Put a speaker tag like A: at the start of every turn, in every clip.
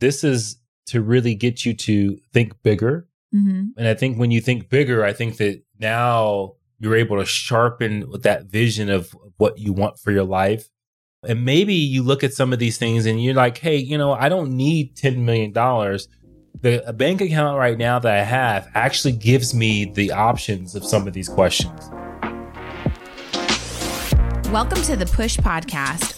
A: this is to really get you to think bigger.
B: hmm
A: And I think when you think bigger, I think that now you're able to sharpen that vision of what you want for your life. And maybe you look at some of these things and you're like, hey, you know, I don't need $10 million. The bank account right now that I have actually gives me the options of some of these questions.
B: Welcome to the Push Podcast.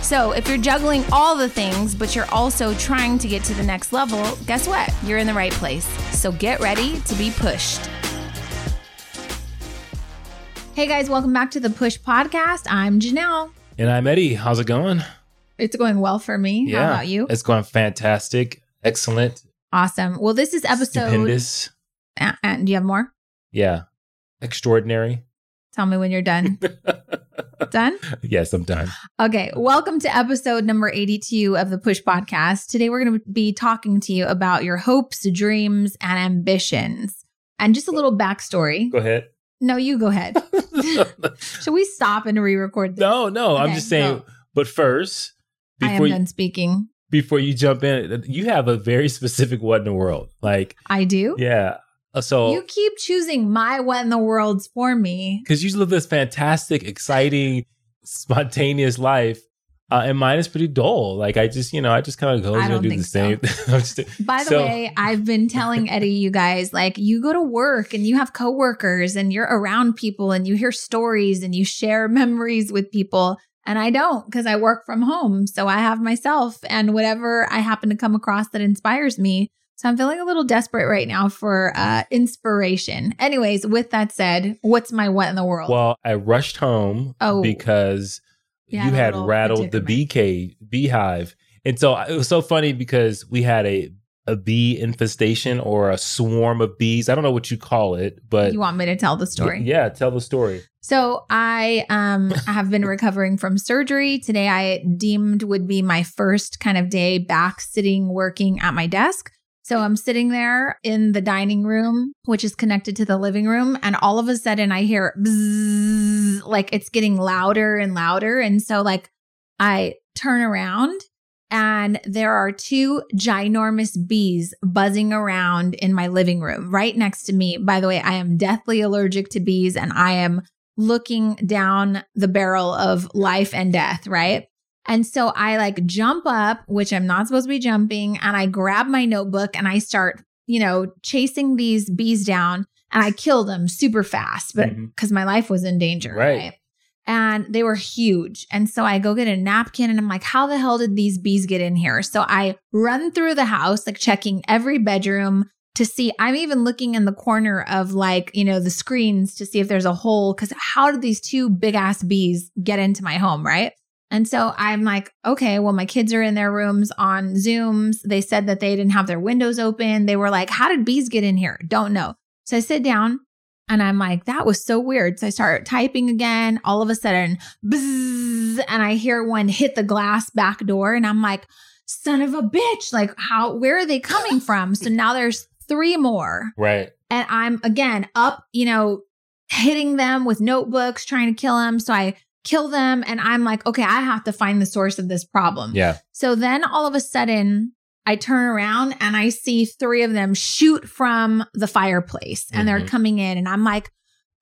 B: So, if you're juggling all the things, but you're also trying to get to the next level, guess what? You're in the right place. So, get ready to be pushed. Hey guys, welcome back to the Push Podcast. I'm Janelle.
A: And I'm Eddie. How's it going?
B: It's going well for me. How about you?
A: It's going fantastic. Excellent.
B: Awesome. Well, this is episode.
A: Stupendous.
B: Uh, uh, do you have more?
A: Yeah. Extraordinary.
B: Tell me when you're done. done?
A: yes, I'm done.
B: Okay, welcome to episode number 82 of the Push Podcast. Today we're going to be talking to you about your hopes, dreams, and ambitions. And just a little backstory.
A: Go ahead.
B: No, you go ahead. Should we stop and re record
A: no, no. I'm just saying.
B: go.
A: But first,
B: I am
A: you,
B: done speaking.
A: before you jump in, you have a very specific what in the world. Like,
B: I do.
A: yeah. Uh, So,
B: You keep choosing my what in the worlds for me.
A: because you live this fantastic, exciting, spontaneous life. Uh, and mine is pretty dull. Like I just, you know, I just kind of go and do the same. I'm just-
B: By the
A: So-
B: way, I've been telling Eddie, you guys, like you go to work and you have coworkers and you're around people and you hear stories and you share memories with people. And I don't because I work from home. So I have myself and whatever I happen to come across that inspires me. So I'm feeling a little desperate right now for uh, inspiration. Anyways, with that said, what's my what in the world?
A: Well, I rushed home
B: Oh.
A: because
B: Yeah,
A: you had rattled the bee cage, beehive, and so it was so funny because we had a a bee infestation or a swarm of bees. I don't know what you call it, but
B: you want me to tell the story?
A: Yeah, tell the story.
B: So I um have been recovering from surgery. Today I deemed would be my first kind of day back sitting working at my desk. So I'm sitting there in the dining room, which is connected to the living room, and all of a sudden I hear bzzz, like it's getting louder and louder. And so like I turn around and there are two ginormous bees buzzing around in my living room right next to me. By the way, I am deathly allergic to bees and I am looking down the barrel of life and death, right? And so I like jump up, which I'm not supposed to be jumping, and I grab my notebook and I start, you know, chasing these bees down and I kill them super fast, but
A: mm-hmm.
B: because my life was in danger,
A: Right.
B: right? And they were huge. And so I go get a napkin and I'm like, how the hell did these bees get in here? So I run through the house, like checking every bedroom to see. I'm even looking in the corner of like, you know, the screens to see if there's a hole. Cause how did these two big ass bees get into my home? Right. And so I'm like, okay, well, my kids are in their rooms on Zooms. They said that they didn't have their windows open. They were like, how did bees get in here? Don't know. So I sit down and I'm like, that was so weird. So I start typing again. All of a sudden, bzzz, and I hear one hit the glass back door. And I'm like, son of a bitch. Like, how, where are they coming from? So now there's three more.
A: Right.
B: And I'm again up, you know, hitting them with notebooks, trying to kill them. So I kill them. And I'm like, okay, I have to find the source of this problem.
A: Yeah.
B: So then all of a sudden, I turn around and I see three of them shoot from the fireplace and they're
A: Mhm.
B: coming in. And I'm like,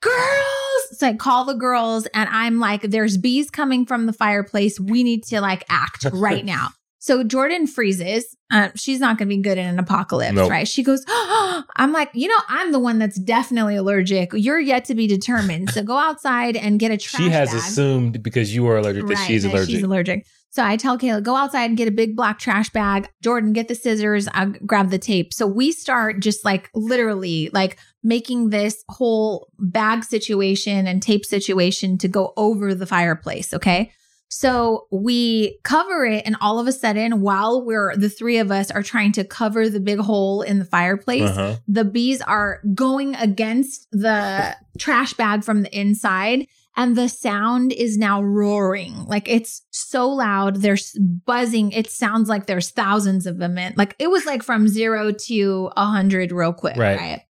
B: girls. So I call the girls and I'm like, there's bees coming from the fireplace. We need to like act right now. So Jordan freezes. Uh, she's not going to be good in an apocalypse,
A: Nope.
B: right? She goes, I'm like, you know, I'm the one that's definitely allergic. You're yet to be determined. So go outside and get a trash
A: She has
B: bag.
A: assumed because you are allergic that she's
B: that
A: allergic.
B: She's allergic. So I tell Kayla, go outside and get a big black trash bag. Jordan, get the scissors. I grab the tape. So we start just like literally like making this whole bag situation and tape situation to go over the fireplace. Okay. So we cover it, and all of a sudden, while we're the three of us are trying to cover the big hole in the fireplace,
A: Uh-huh.
B: the bees are going against the trash bag from the inside. And the sound is now roaring. Like it's so loud. There's buzzing. It sounds like there's thousands of them in. Like it was like from zero to a hundred real quick.
A: Right.
B: right?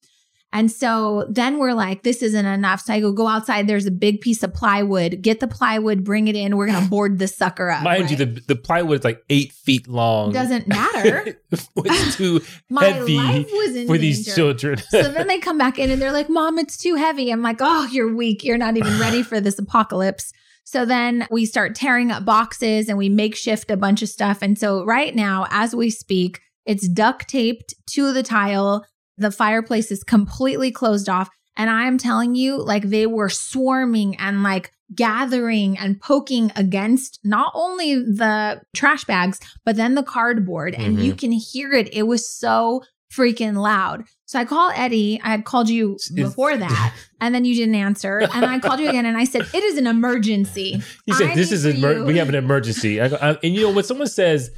B: And so then we're like, this isn't enough. So I go, go outside. There's a big piece of plywood. Get the plywood, bring it in. We're going to board this sucker up.
A: Mind you, the the plywood is like eight feet long.
B: doesn't matter.
A: it's too
B: My
A: heavy
B: life was in
A: for these
B: danger.
A: children.
B: so then they come back in and they're like, Mom, it's too heavy. I'm like, Oh, you're weak. You're not even ready for this apocalypse. So then we start tearing up boxes and we makeshift a bunch of stuff. And so right now, as we speak, it's duct taped to the tile. The fireplace is completely closed off. And I am telling you, like they were swarming and like gathering and poking against not only the trash bags, but then the cardboard. And you mm-hmm. can hear it. It was so freaking loud. So I call Eddie. I had called you before that, and then you didn't answer. And I called you again, and I said, "It is an emergency."
A: He said,
B: I
A: "This is emer-
B: you-
A: we have an emergency." I go, I, and you know when someone says,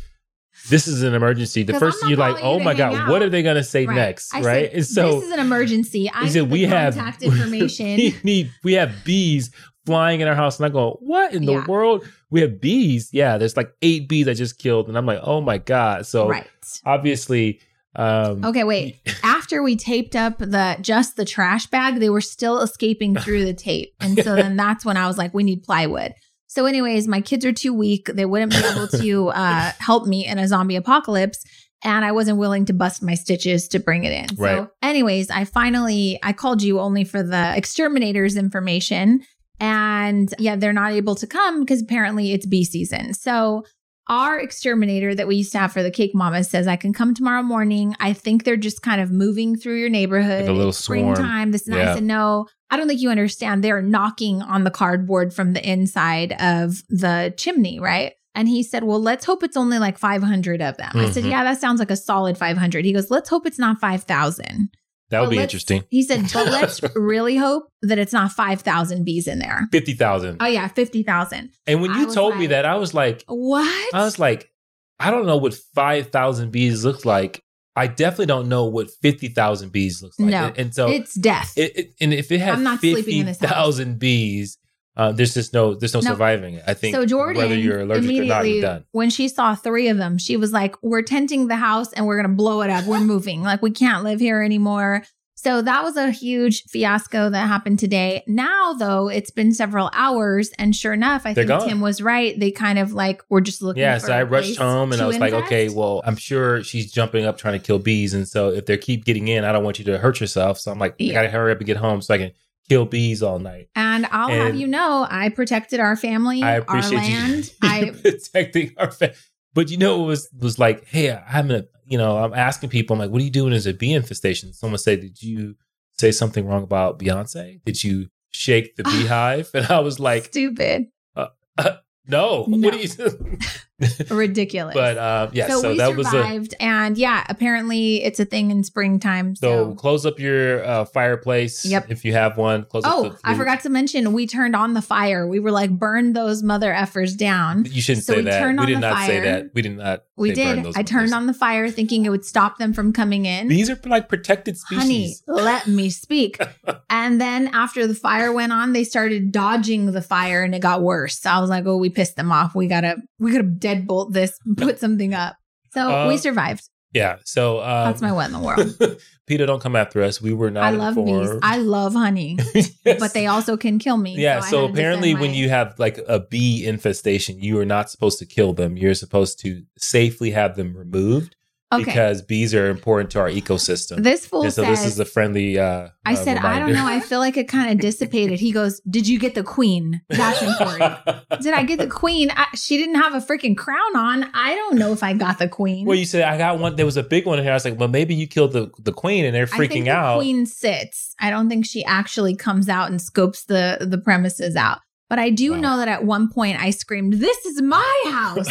A: "This is an emergency," The first
B: I'm
A: thing
B: not
A: you're like,
B: you
A: "Oh my god, what are they gonna say
B: Right.
A: next?"
B: I
A: right?
B: said,
A: and so
B: this is an emergency. I
A: said, "We have
B: contact information."
A: we need we have bees flying in our house." And I go, "What in
B: Yeah.
A: the world? We have bees? Yeah, there's like eight bees I just killed." And I'm like, "Oh my god!" So
B: right.
A: obviously, um,
B: Okay, wait. After we taped up the just the trash bag, they were still escaping through the tape. And so then that's when I was like, we need plywood. So, anyways, my kids are too weak. They wouldn't be able to uh, help me in a zombie apocalypse. And I wasn't willing to bust my stitches to bring it in.
A: Right.
B: So, anyways, I finally I called you only for the exterminators information. And yeah, they're not able to come because apparently it's bee season. So our exterminator that we used to have for the cake mama says I can come tomorrow morning. I think they're just kind of moving through your neighborhood.
A: Like a little swarm.
B: springtime. This and that. I
A: Yeah.
B: said, no, I don't think you understand. They're knocking on the cardboard from the inside of the chimney, right? And he said, Well, let's hope it's only like 500 of them. I said,
A: Mhm.
B: Yeah, that sounds like a solid 500. He goes, Let's hope it's not 5,000.
A: That would be interesting.
B: He said, But let's really hope that it's not 5,000 bees in there.
A: Fifty thousand.
B: Oh, yeah, 50,000.
A: And when you told me that, I was like,
B: What?
A: I was like, I don't know what 5,000 bees looks like. I definitely don't know what 50,000 bees looks like.
B: No,
A: and, and so,
B: it's death.
A: it, it, and if it had
B: I'm not sleeping in this house.
A: 50,000 bees, uh, there's just no, there's no,
B: No.
A: surviving it. I think
B: so Jordan,
A: whether you're allergic or not, you're done.
B: when she saw three of them, she was like, "We're tenting the house and we're gonna blow it up. We're moving. Like we can't live here anymore." So that was a huge fiasco that happened today. Now, though, it's been several hours, and sure enough, I
A: They're
B: think
A: gone.
B: Tim was right. They kind of like were just looking.
A: Yeah,
B: for
A: so I rushed home and I was like, okay, well, I'm sure she's jumping up trying to kill bees. And so if they keep getting in, I don't want you to hurt yourself. So I'm like, I gotta hurry up and get home so I can kill bees all night.
B: And I'll have you know, I protected our family,
A: I
B: our land.
A: you
B: I
A: protecting our family. But you know, it was was like, hey, I'm gonna, you know, I'm asking people, I'm like, what are you doing as a bee infestation? Someone said, did you say something wrong about Beyonce? Did you shake the beehive? And I was like,
B: stupid,
A: no,
B: No.
A: what are you?
B: ridiculous.
A: but um, yeah,
B: so,
A: so,
B: we
A: that was a.
B: survived, and yeah, apparently it's a thing in springtime.
A: So
B: So,
A: close up your uh, fireplace.
B: Yep.
A: If you have one, close
B: oh,
A: up. The,
B: I forgot to mention we turned on the fire. We were like, burn those mother effers down.
A: You shouldn't
B: So
A: say
B: we
A: that.
B: turned
A: We
B: on
A: did
B: the
A: not say that. We did not.
B: We did. I turned on the fire thinking it would stop them from coming in.
A: These are like protected species.
B: Honey, let me speak. and then after the fire went on, they started dodging the fire and it got worse. So I was like, oh, we pissed them off. We gotta we gotta deadbolt this, put something up. So
A: Uh,
B: we survived.
A: Yeah. So um,
B: That's my what in the world.
A: PETA, don't come after us. We were not
B: I love bees. I love honey.
A: Yes.
B: But they also can kill me.
A: Yeah.
B: I
A: So, apparently,
B: defend
A: when you have like a bee infestation, you are not supposed to kill them. You're supposed to safely have them removed
B: okay,
A: because bees are important to our ecosystem.
B: this fool
A: and so
B: says,
A: this is a friendly. Uh,
B: I
A: uh,
B: said, I don't know. I feel like it kind of dissipated. He goes, Did you get the queen? That's important. Did I get the queen? I, she didn't have a freaking crown on. I don't know if I got the queen.
A: Well, you said I got one. There was a big one in here. I was like, well, maybe you killed the the queen, and they're
B: I think
A: freaking
B: the
A: out.
B: queen sits. I don't think she actually comes out and scopes the the premises out. But I do
A: Wow.
B: know that at one point I screamed, This is my house.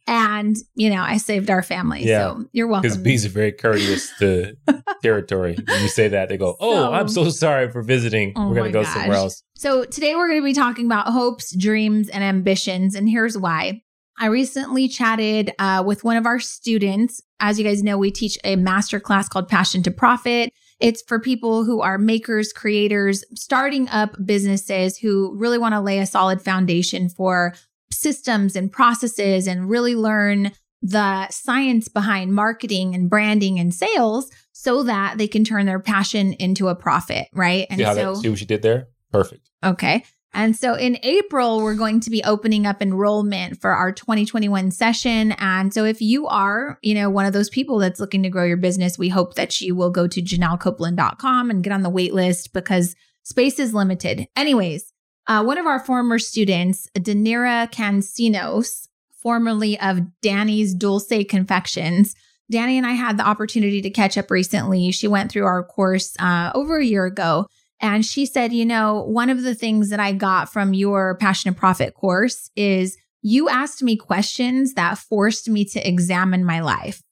B: and, you know, I saved our family.
A: Yeah.
B: So you're welcome.
A: Because bees are very courteous to territory. When you say that, they go, "Oh,
B: So-
A: I'm so sorry for visiting.
B: Oh
A: We're gonna go
B: gosh.
A: somewhere else."
B: So today we're going to be talking about hopes, dreams, and ambitions. And here's why. I recently chatted uh, with one of our students. As you guys know, we teach a master class called Passion to Profit. It's for people who are makers, creators, starting up businesses who really want to lay a solid foundation for systems and processes and really learn the science behind marketing and branding and sales so that they can turn their passion into a profit, right? And
A: See
B: so?
A: See what you did there? Perfect.
B: Okay. And so in April, we're going to be opening up enrollment for our 2021 session. And so if you are, you know, one of those people that's looking to grow your business, we hope that you will go to janellecopeland.com and get on the wait list because space is limited. Anyways, uh, one of our former students, Danira Cancinos, formerly of Danny's Dulce Confections, Danny and I had the opportunity to catch up recently. She went through our course uh, over a year ago. And she said, you know, one of the things that I got from your Passion and Profit course is you asked me questions that forced me to examine my life.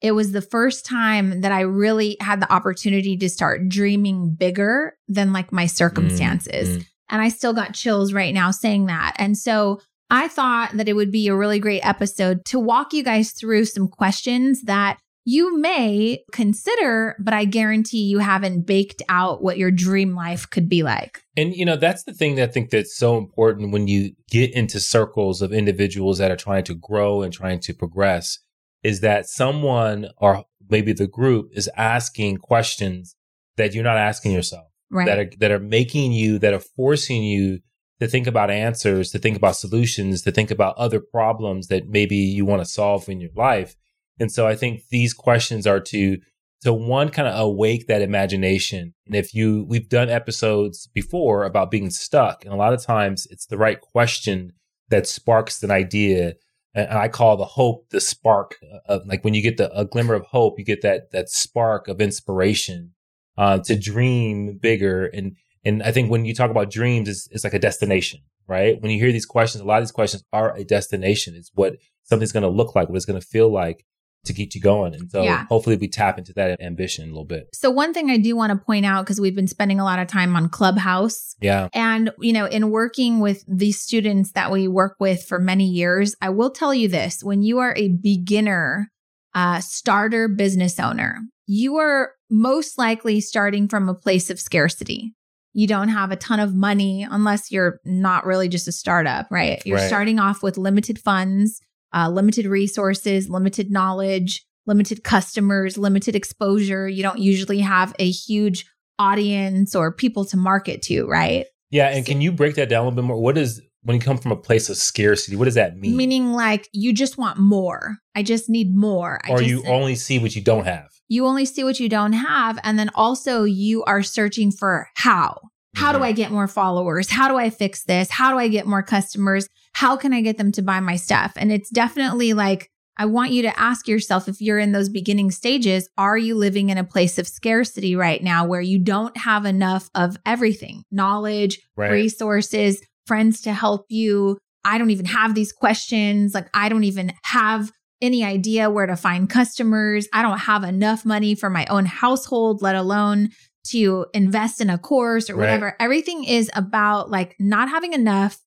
B: It was the first time that I really had the opportunity to start dreaming bigger than like my circumstances.
A: Mm, mm.
B: And I still got chills right now saying that. And so I thought that it would be a really great episode to walk you guys through some questions that you may consider, but I guarantee you haven't baked out what your dream life could be like.
A: And you know, that's the thing that I think that's so important when you get into circles of individuals that are trying to grow and trying to progress is that someone or maybe the group is asking questions that you're not asking yourself.
B: Right.
A: That are that are making you that are forcing you to think about answers, to think about solutions, to think about other problems that maybe you want to solve in your life. And so I think these questions are to to one kind of awake that imagination. And if you we've done episodes before about being stuck, and a lot of times it's the right question that sparks an idea. And I call the hope the spark of like when you get the a glimmer of hope, you get that that spark of inspiration uh, to dream bigger. And and I think when you talk about dreams, it's, it's like a destination, right? When you hear these questions, a lot of these questions are a destination. It's what something's going to look like, what it's going to feel like to keep you going. And so
B: Yeah.
A: hopefully we tap into that ambition a little bit.
B: so, one thing I do want to point out because we've been spending a lot of time on Clubhouse.
A: Yeah.
B: And, you know, in working with these students that we work with for many years, I will tell you this when you are a beginner, uh, starter business owner, you are most likely starting from a place of scarcity. You don't have a ton of money unless you're not really just a startup, right? You're
A: Right.
B: starting off with limited funds, uh, limited resources, limited knowledge, limited customers, limited exposure. You don't usually have a huge audience or people to market to, right?
A: Yeah. And can you break that down a little bit more? What is, when you come from a place of scarcity, what does that mean?
B: Meaning like you just want more. I just need more. I
A: or
B: just,
A: you only see what you don't have.
B: you only see what you don't have. And then also you are searching for how. How do I get more followers? How do I fix this? How do I get more customers? How can I get them to buy my stuff? And it's definitely like, I want you to ask yourself if you're in those beginning stages, are you living in a place of scarcity right now where you don't have enough of everything knowledge,
A: Right.
B: resources, friends to help you? I don't even have these questions. Like, I don't even have any idea where to find customers. I don't have enough money for my own household, let alone to invest in a course or
A: Right.
B: whatever. Everything is about like not having enough.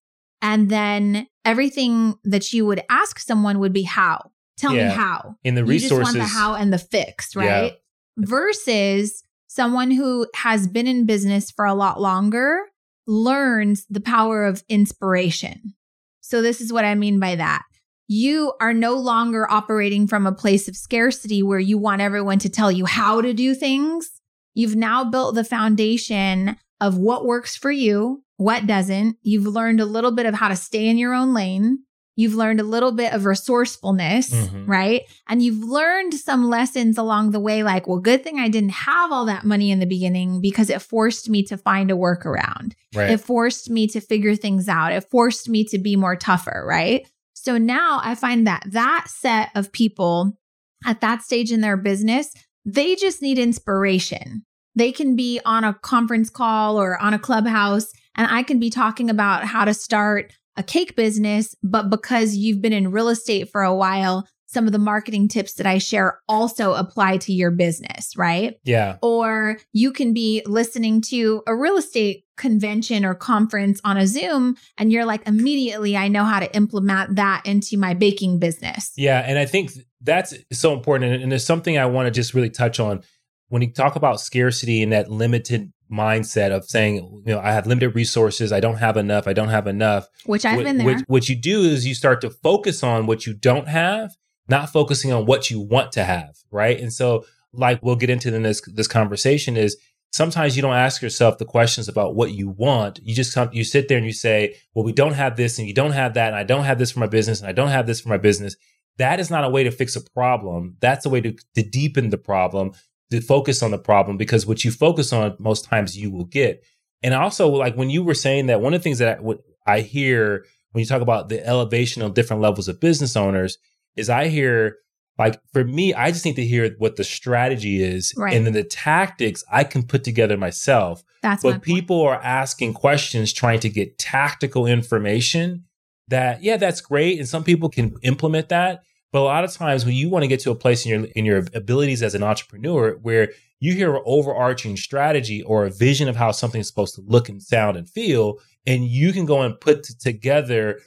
B: And then everything that you would ask someone would be how. Tell
A: Yeah.
B: me how.
A: In the
B: you
A: resources.
B: just want the how and the fix,
A: Yeah.
B: right? Versus someone who has been in business for a lot longer learns the power of inspiration. So, this is what I mean by that. You are no longer operating from a place of scarcity where you want everyone to tell you how to do things. You've now built the foundation of what works for you, what doesn't. You've learned a little bit of how to stay in your own lane. You've learned a little bit of resourcefulness,
A: Mhm.
B: right? And you've learned some lessons along the way, like, well, good thing I didn't have all that money in the beginning because it forced me to find a workaround.
A: right.
B: It forced me to figure things out. It forced me to be more tougher, right? So now I find that that set of people at that stage in their business, they just need inspiration. They can be on a conference call or on a clubhouse And I can be talking about how to start a cake business, but because you've been in real estate for a while, some of the marketing tips that I share also apply to your business, right?
A: Yeah.
B: Or you can be listening to a real estate convention or conference on a Zoom and you're like, immediately, I know how to implement that into my baking business.
A: Yeah. And I think that's so important. And there's something I want to just really touch on when you talk about scarcity and that limited mindset of saying, you know, I have limited resources, I don't have enough, I don't have enough.
B: Which I've
A: what,
B: been there.
A: What, what you do is you start to focus on what you don't have, not focusing on what you want to have, right? And so, like we'll get into in this this conversation is sometimes you don't ask yourself the questions about what you want. You just come, you sit there and you say, well, we don't have this and you don't have that. And I don't have this for my business and I don't have this for my business. That is not a way to fix a problem. That's a way to, to deepen the problem to focus on the problem because what you focus on most times you will get. And also, like when you were saying that, one of the things that I, I hear when you talk about the elevation of different levels of business owners is I hear like for me, I just need to hear what the strategy is,
B: Right.
A: and then the tactics I can put together myself.
B: That's my
A: But
B: point.
A: people are asking questions, trying to get tactical information. That yeah, that's great, and some people can implement that. But a lot of times, when you want to get to a place in your in your abilities as an entrepreneur, where you hear an overarching strategy or a vision of how something's supposed to look and sound and feel, and you can go and put together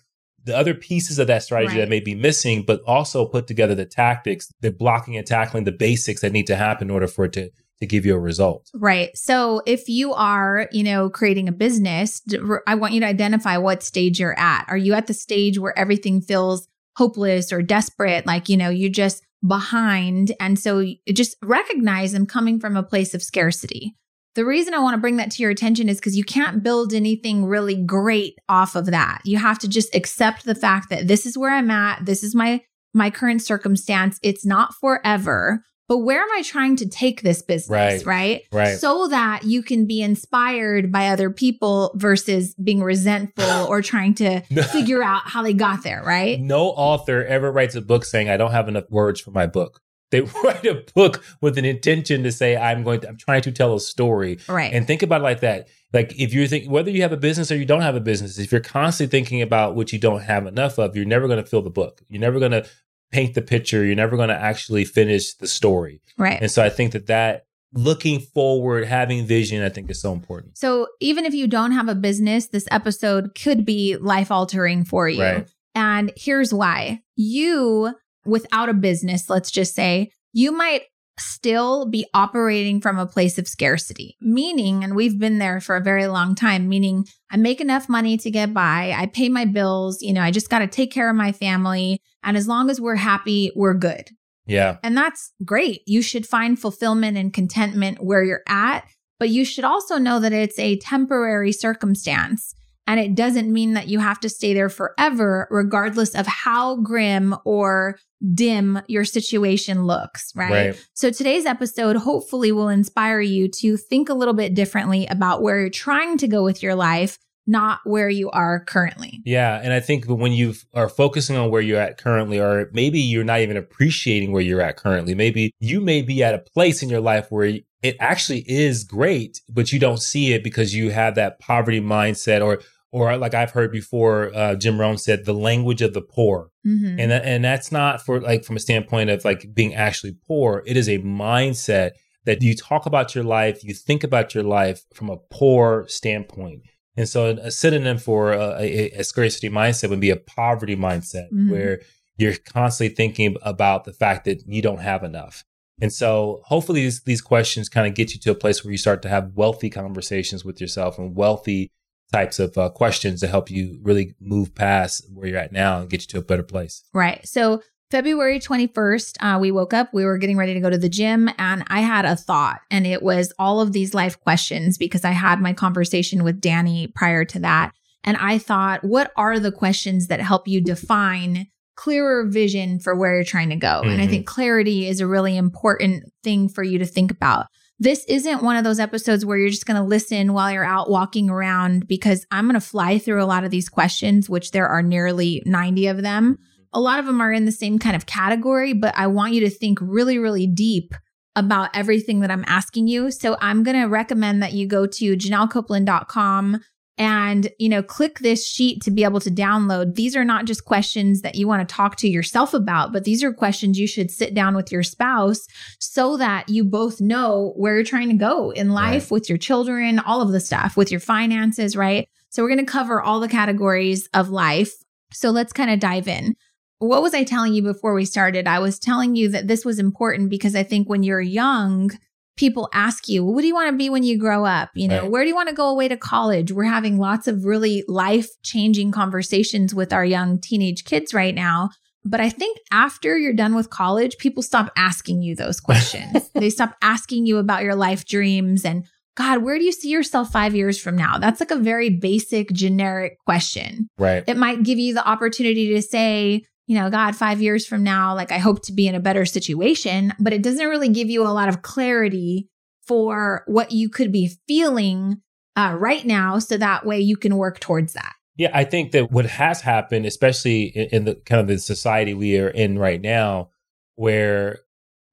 A: the other pieces of that strategy
B: Right.
A: that may be missing, but also put together the tactics, the blocking and tackling, the basics that need to happen in order for it to to give you a result.
B: Right. So if you are, you know, creating a business, I want you to identify what stage you're at. Are you at the stage where everything feels hopeless or desperate? Like, you know, you're just behind. And so just recognize I'm coming from a place of scarcity. The reason I want to bring that to your attention is because you can't build anything really great off of that. You have to just accept the fact that this is where I'm at. This is my my current circumstance. It's not forever. But where am I trying to take this business?
A: Right.
B: Right.
A: Right.
B: So that you can be inspired by other people versus being resentful or trying to figure out how they got there. Right.
A: No author ever writes a book saying, I don't have enough words for my book. They write a book with an intention to say, I'm going to, I'm trying to tell a story.
B: Right.
A: And think about it like that. Like if you're thinking, whether you have a business or you don't have a business, if you're constantly thinking about what you don't have enough of, you're never going to fill the book. You're never going to paint the picture. You're never going to actually finish the story.
B: right.
A: And so I think that that looking forward, having vision, I think is so important.
B: So even if you don't have a business, this episode could be life altering for you.
A: Right.
B: And here's why you, without a business, let's just say, you might still be operating from a place of scarcity, meaning, and we've been there for a very long time, meaning I make enough money to get by, I pay my bills, you know, I just got to take care of my family. And as long as we're happy, we're good.
A: Yeah.
B: And that's great. You should find fulfillment and contentment where you're at, but you should also know that it's a temporary circumstance. And it doesn't mean that you have to stay there forever, regardless of how grim or dim your situation looks, right?
A: Right.
B: So today's episode hopefully will inspire you to think a little bit differently about where you're trying to go with your life, not where you are currently.
A: Yeah, and I think when you are focusing on where you're at currently, or maybe you're not even appreciating where you're at currently, maybe you may be at a place in your life where it actually is great, but you don't see it because you have that poverty mindset, or or like I've heard before, uh, Jim Rohn said, the language of the poor,
B: Mhm.
A: and that, and that's not for like from a standpoint of like being actually poor. It is a mindset that you talk about your life, you think about your life from a poor standpoint. And so a synonym for a, a, a scarcity mindset would be a poverty mindset
B: Mhm.
A: where you're constantly thinking about the fact that you don't have enough. And so hopefully these, these questions kind of get you to a place where you start to have wealthy conversations with yourself and wealthy types of uh, questions to help you really move past where you're at now and get you to a better place.
B: Right. So February 21st, uh, we woke up, we were getting ready to go to the gym, and I had a thought, and it was all of these life questions because I had my conversation with Danny prior to that. And I thought, what are the questions that help you define clearer vision for where you're trying to go? And I
A: Mhm.
B: think clarity is a really important thing for you to think about. This isn't one of those episodes where you're just going to listen while you're out walking around because I'm going to fly through a lot of these questions, which there are nearly 90 of them a lot of them are in the same kind of category, but I want you to think really, really deep about everything that I'm asking you. So I'm going to recommend that you go to janellecopeland.com and you know click this sheet to be able to download. These are not just questions that you want to talk to yourself about but these are questions you should sit down with your spouse so that you both know where you're trying to go in life right. with your children all of the stuff with your finances right? So we're going to cover all the categories of life. So let's kind of dive in. What was i telling you before we started? I was telling you that this was important because i think when you're young people ask you, what do you want to be when you grow up? You know, right. where do you want to go away to college? We're having lots of really life changing conversations with our young teenage kids right now. But I think after you're done with college, people stop asking you those questions. they stop asking you about your life dreams and God, where do you see yourself five years from now? That's like a very basic, generic question.
A: Right.
B: It might give you the opportunity to say, you know, God, five years from now, like I hope to be in a better situation, but it doesn't really give you a lot of clarity for what you could be feeling uh, right now. So that way you can work towards that.
A: Yeah, I think that what has happened, especially in, the kind of the society we are in right now, where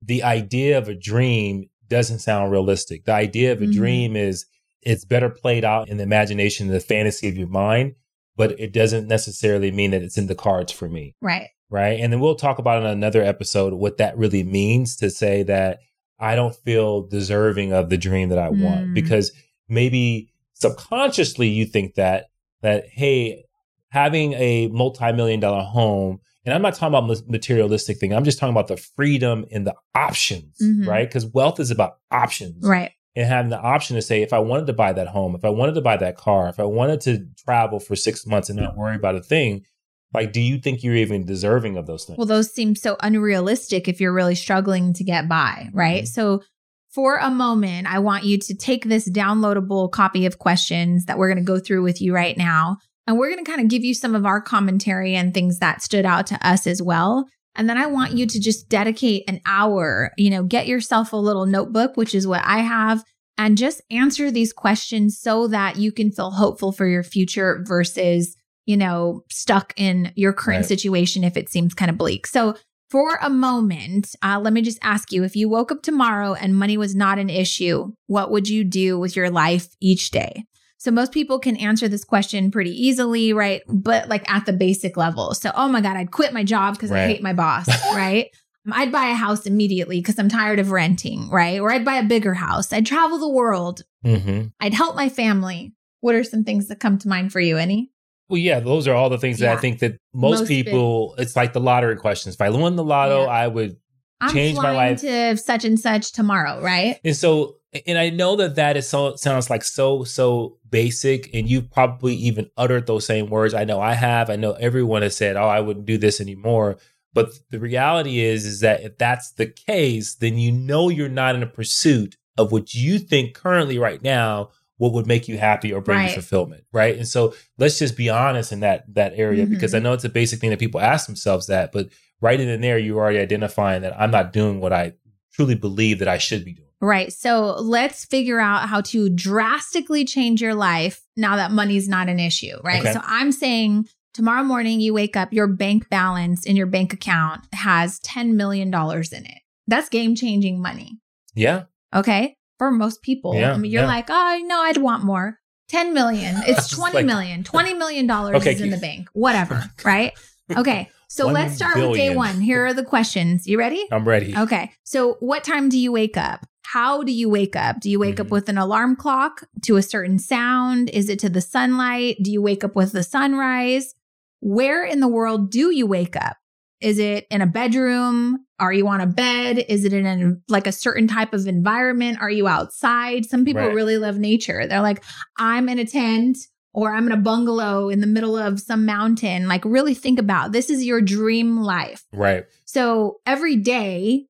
A: the idea of a dream doesn't sound realistic. The idea of a mm-hmm. dream is it's better played out in the imagination, the fantasy of your mind but it doesn't necessarily mean that it's in the cards for me.
B: Right.
A: Right. And then we'll talk about in another episode what that really means to say that I don't feel deserving of the dream that I mm. want because maybe subconsciously you think that, that, hey, having a multi-million dollar home and I'm not talking about materialistic thing. I'm just talking about the freedom and the options, mm-hmm. right? Because wealth is about options.
B: Right
A: and having the option to say if I wanted to buy that home, if I wanted to buy that car, if I wanted to travel for six months and not worry about a thing, like, do you think you're even deserving of those things?
B: Well, those seem so unrealistic if you're really struggling to get by, right? Mm-hmm. So, for a moment, I want you to take this downloadable copy of questions that we're going to go through with you right now. And we're going to kind of give you some of our commentary and things that stood out to us as well. And then I want you to just dedicate an hour, you know, get yourself a little notebook, which is what I have, and just answer these questions so that you can feel hopeful for your future versus, you know, stuck in your current right. situation if it seems kind of bleak. So, for a moment, uh, let me just ask you if you woke up tomorrow and money was not an issue, what would you do with your life each day? So most people can answer this question pretty easily, right? But like at the basic level. So, oh my God, I'd quit my job because right. I hate my boss, right? I'd buy a house immediately because I'm tired of renting, right? Or I'd buy a bigger house. I'd travel the world. Mm-hmm. I'd help my family. What are some things that come to mind for you, any?
A: Well, yeah, those are all the things yeah. that I think that most, most people, big. it's like the lottery questions. If I won the lotto, yeah. I would I'm change my life
B: to such and such tomorrow, right?
A: And so and I know that that is so sounds like so so basic, and you've probably even uttered those same words. I know I have. I know everyone has said, "Oh, I wouldn't do this anymore." But the reality is, is that if that's the case, then you know you're not in a pursuit of what you think currently right now what would make you happy or bring right. you fulfillment, right? And so let's just be honest in that that area mm-hmm. because I know it's a basic thing that people ask themselves that, but right in there you're already identifying that I'm not doing what I truly believe that I should be doing.
B: Right. So let's figure out how to drastically change your life now that money's not an issue, right? Okay. So I'm saying tomorrow morning you wake up, your bank balance in your bank account has $10 million in it. That's game changing money.
A: Yeah.
B: Okay. For most people. Yeah, I mean, you're yeah. like, oh, no, I'd want more. 10 million. It's twenty like, million. 20 million dollars okay. is in the bank. Whatever. right. Okay. So let's start billion. with day one. Here are the questions. You ready?
A: I'm ready.
B: Okay. So what time do you wake up? How do you wake up? Do you wake mm-hmm. up with an alarm clock to a certain sound? Is it to the sunlight? Do you wake up with the sunrise? Where in the world do you wake up? Is it in a bedroom? Are you on a bed? Is it in a, like a certain type of environment? Are you outside? Some people right. really love nature. They're like, I'm in a tent or I'm in a bungalow in the middle of some mountain. Like, really think about this is your dream life.
A: Right.
B: So every day,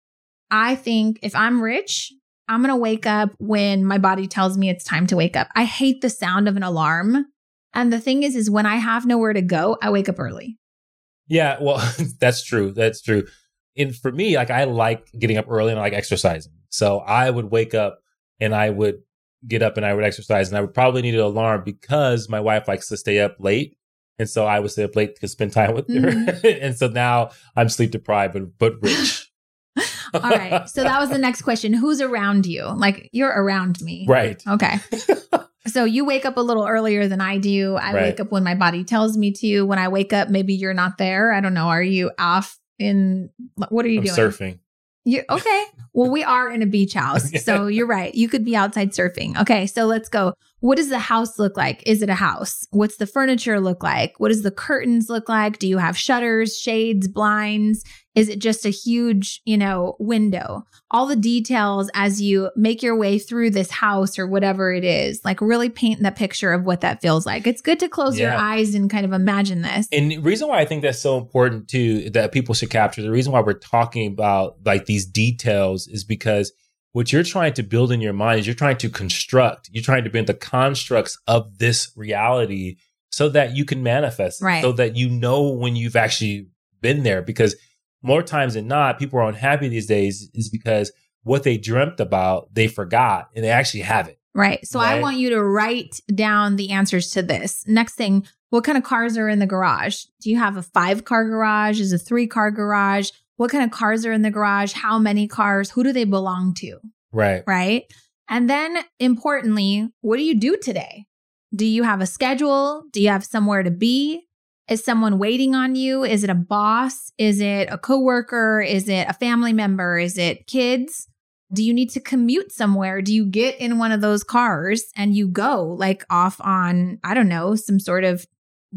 B: I think if I'm rich, I'm going to wake up when my body tells me it's time to wake up. I hate the sound of an alarm. And the thing is, is when I have nowhere to go, I wake up early.
A: Yeah, well, that's true. That's true. And for me, like I like getting up early and I like exercising. So I would wake up and I would get up and I would exercise and I would probably need an alarm because my wife likes to stay up late. And so I would stay up late to spend time with her. Mm-hmm. and so now I'm sleep deprived, but, but rich.
B: All right. So that was the next question. Who's around you? Like you're around me.
A: Right.
B: Okay. So you wake up a little earlier than I do. I
A: Right.
B: wake up when my body tells me to. When I wake up, maybe you're not there. I don't know. Are you off in what are you
A: I'm
B: doing?
A: surfing.
B: You okay? Well, we are in a beach house. So you're right. You could be outside surfing. Okay, so let's go. What does the house look like? Is it a house? What's the furniture look like? What does the curtains look like? Do you have shutters, shades, blinds? Is it just a huge, you know, window? All the details as you make your way through this house or whatever it is, like really paint the picture of what that feels like. It's good to close your eyes and kind of imagine this.
A: And the reason why I think that's so important too, that people should capture, the reason why we're talking about like these details is because what you're trying to build in your mind is you're trying to construct, you're trying to build the constructs of this reality so that you can manifest
B: Right.
A: so that you know when you've actually been there. Because more times than not, people are unhappy these days is because what they dreamt about, they forgot and they actually have it.
B: Right. So I want you to write down the answers to this. Next thing, what kind of cars are in the garage? Do you have a five car garage? Is a three car garage? What kind of cars are in the garage? How many cars? Who do they belong to?
A: Right.
B: Right. And then importantly, what do you do today? Do you have a schedule? Do you have somewhere to be? Is someone waiting on you? Is it a boss? Is it a coworker? Is it a family member? Is it kids? Do you need to commute somewhere? Do you get in one of those cars and you go like off on, I don't know, some sort of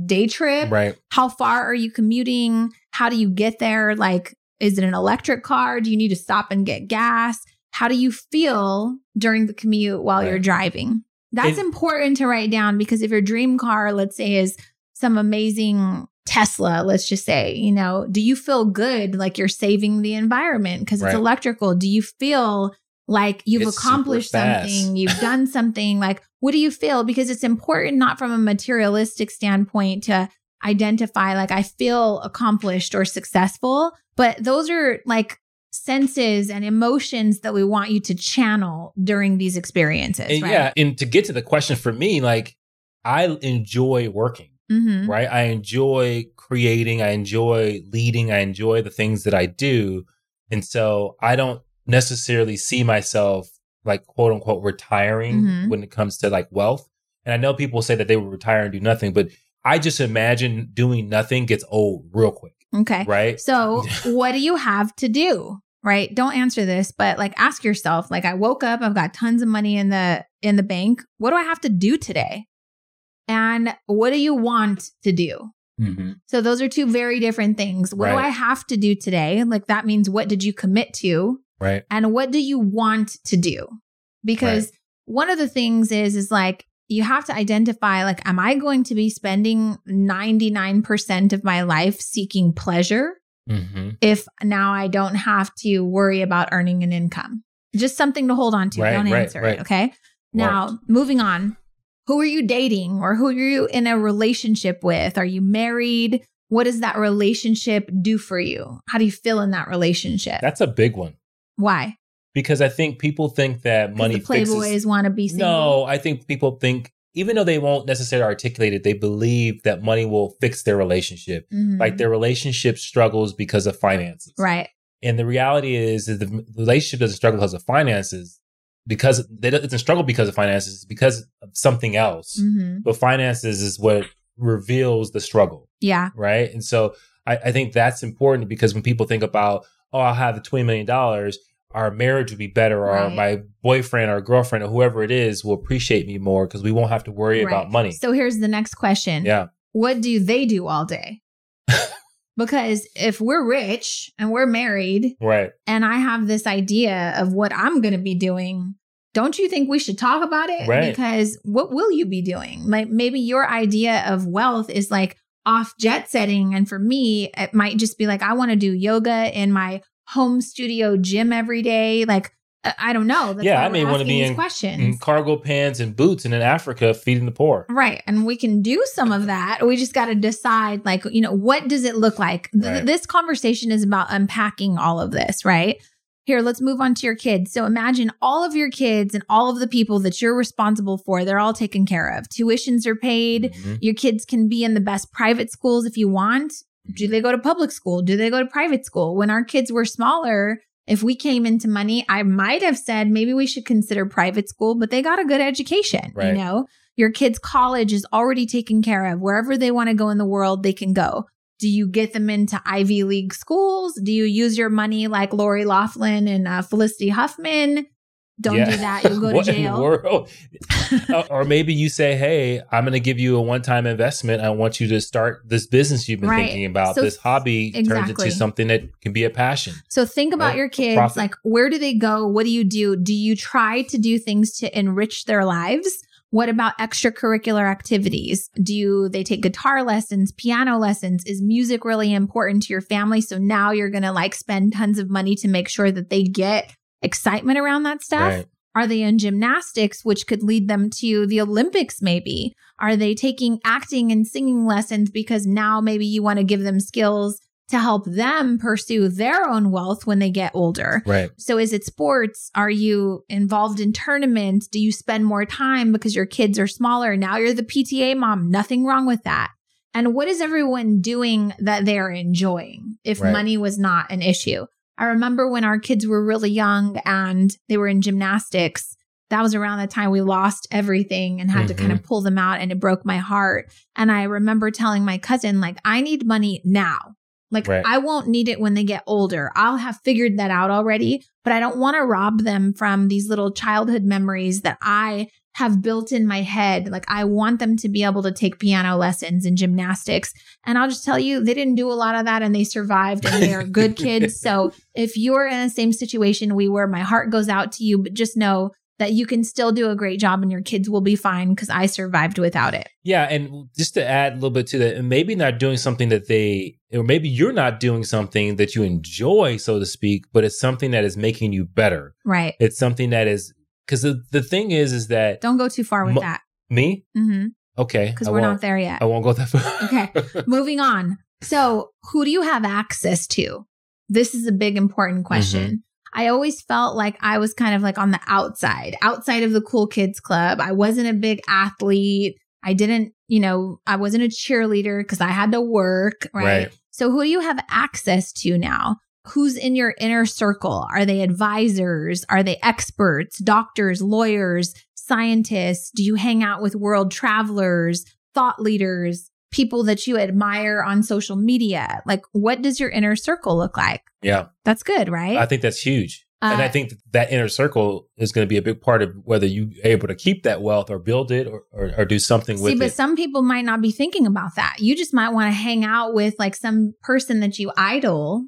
B: day trip?
A: Right.
B: How far are you commuting? How do you get there? Like, is it an electric car? Do you need to stop and get gas? How do you feel during the commute while you're driving? That's
A: It-
B: important to write down because if your dream car, let's say, is some amazing Tesla, let's just say, you know, do you feel good like you're saving the environment because it's
A: Right.
B: electrical? Do you feel like you've
A: It's
B: accomplished something, you've done something? Like, what do you feel? Because it's important, not from a materialistic standpoint, to identify, like, I feel accomplished or successful, but those are like senses and emotions that we want you to channel during these experiences.
A: And
B: right?
A: yeah, and to get to the question for me, like I enjoy working.
B: Hmm
A: right? I enjoy creating, I enjoy leading, I enjoy the things that I do. And so I don't necessarily see myself like quote unquote retiring
B: Mhm.
A: when it comes to like wealth. And I know people say that they will retire and do nothing, but I just imagine doing nothing gets old real quick,
B: Okay.
A: right?
B: So, what do you have to do? Right? Don't answer this, but like ask yourself, like I woke up, I've got tons of money in the in the bank. What do I have to do today? And what do you want to do?
A: Mhm.
B: So those are two very different things. What do I have to do today? Like that means what did you commit to?
A: Right.
B: and what do you want to do because one of the things is is like you have to identify like am i going to be spending 99% of my life seeking pleasure
A: hmm
B: if now i don't have to worry about earning an income just something to hold on to
A: Right,
B: don't
A: right,
B: answer
A: right.
B: it okay now moving on who are you dating or who are you in a relationship with are you married what does that relationship do for you how do you feel in that relationship
A: That's a big one
B: why
A: because I think people think that money
B: the playboys
A: fixes
B: want to be single.
A: No, I think people think, even though they won't necessarily articulate it, they believe that money will fix their relationship.
B: Mhm.
A: Like their relationship struggles because of finances.
B: right.
A: And the reality is that the relationship doesn't struggle because of finances, because they don't- it doesn't struggle because of finances, it's because of something else.
B: hmm
A: But finances is what reveals the struggle,
B: Yeah.
A: right? And so I, I think that's important because when people think about, oh, I'll have the $20 million, our marriage would be better, or
B: Right.
A: my boyfriend or girlfriend or whoever it is will appreciate me more because we won't have to worry about money.
B: So here's the next question.
A: yeah.
B: What do they do all day? Because if we're rich and we're married
A: Right.
B: and I have this idea of what I'm going to be doing, don't you think we should talk about it?
A: Right.
B: Because what will you be doing? Like maybe your idea of wealth is like off jet setting. And for me, it might just be like, I want to do yoga in my home studio gym every day. Like, I- don't know. That's
A: Yeah, I may wanna be in-
B: questions.
A: In cargo pants and boots and in Africa feeding the poor.
B: Right. And we can do some of that. We just got to decide, like, you know, what does it look like? Th-
A: Right.
B: This conversation is about unpacking all of this, right? Here, let's move on to your kids. So imagine all of your kids and all of the people that you're responsible for, they're all taken care of. Tuitions are paid.
A: Mhm.
B: Your kids can be in the best private schools if you want. Do they go to public school? Do they go to private school? When our kids were smaller, If we came into money, I might have said maybe we should consider private school, but they got a good education.
A: Right.
B: You know, your kid's college is already taken care of. Wherever they want to go in the world, they can go. Do you get them into Ivy League schools? Do you use your money like Lori Loughlin and uh, Felicity Huffman? Don't
A: Yeah.
B: do that. You'll go to
A: What in the
B: jail.
A: world? Uh, or maybe you say, "Hey, I'm going to give you a one-time investment. I want you to start this business you've been
B: Right.
A: thinking about.
B: So-
A: this hobby turns into something that can be a passion."
B: So think about your kids. Like, where do they go? What do you do? Do you try to do things to enrich their lives? What about extracurricular activities? Do you, they take guitar lessons, piano lessons? Is music really important to your family? So now you're going to like spend tons of money to make sure that they get excitement around that stuff.
A: Right.
B: Are they in gymnastics, which could lead them to the Olympics, maybe? Are they taking acting and singing lessons because now maybe you want to give them skills to help them pursue their own wealth when they get older?
A: Right.
B: So, is it sports? Are you involved in tournaments? Do you spend more time because your kids are smaller? Now you're the PTA mom. Nothing wrong with that. And what is everyone doing that they are enjoying if
A: Right.
B: money was not an issue? I remember when our kids were really young and they were in gymnastics. That was around the time we lost everything and had to kind of mm-hmm. pull them out, and it broke my heart. And I remember telling my cousin, like, I need money now. Like,
A: Right.
B: I won't need it when they get older. I'll have figured that out already, but I don't want to rob them from these little childhood memories that I have built in my head. Like, I want them to be able to take piano lessons and gymnastics. And I'll just tell you, they didn't do a lot of that and they survived and they are good kids. So if you're in the same situation we were, my heart goes out to you, but just know that you can still do a great job and your kids will be fine because I survived without it.
A: Yeah, and just to add a little bit to that, and maybe not doing something that they, or maybe you're not doing something that you enjoy, so to speak, but it's something that is making you better.
B: Right.
A: It's something that is because the, the thing is, is that
B: Don't go too far with
A: Mo-
B: that
A: me,
B: because
A: okay, because
B: we're
A: won't-
B: there yet.
A: I won't go that far.
B: Okay. Moving on. So, who do you have access to? This is a big important mm-hmm. question. I always felt like I was kind of like on the outside, outside of the cool kids club. I wasn't a big athlete. I didn't, you know, I wasn't a cheerleader because I had to work, right?
A: Right.
B: So, who do you have access to now? Who's in your inner circle? Are they advisors? Are they experts, doctors, lawyers, scientists? Do you hang out with world travelers, thought leaders, people that you admire on social media? Like, what does your inner circle look like?
A: yeah,
B: That's good, right?
A: I think that's huge. and I
B: Uh,
A: think that, that inner circle is going to be a big part of whether you're able to keep that wealth or build it or, or, or do something
B: See,
A: with it.
B: See, but some people might not be thinking about that. You just might want to hang out with like some person that you idol.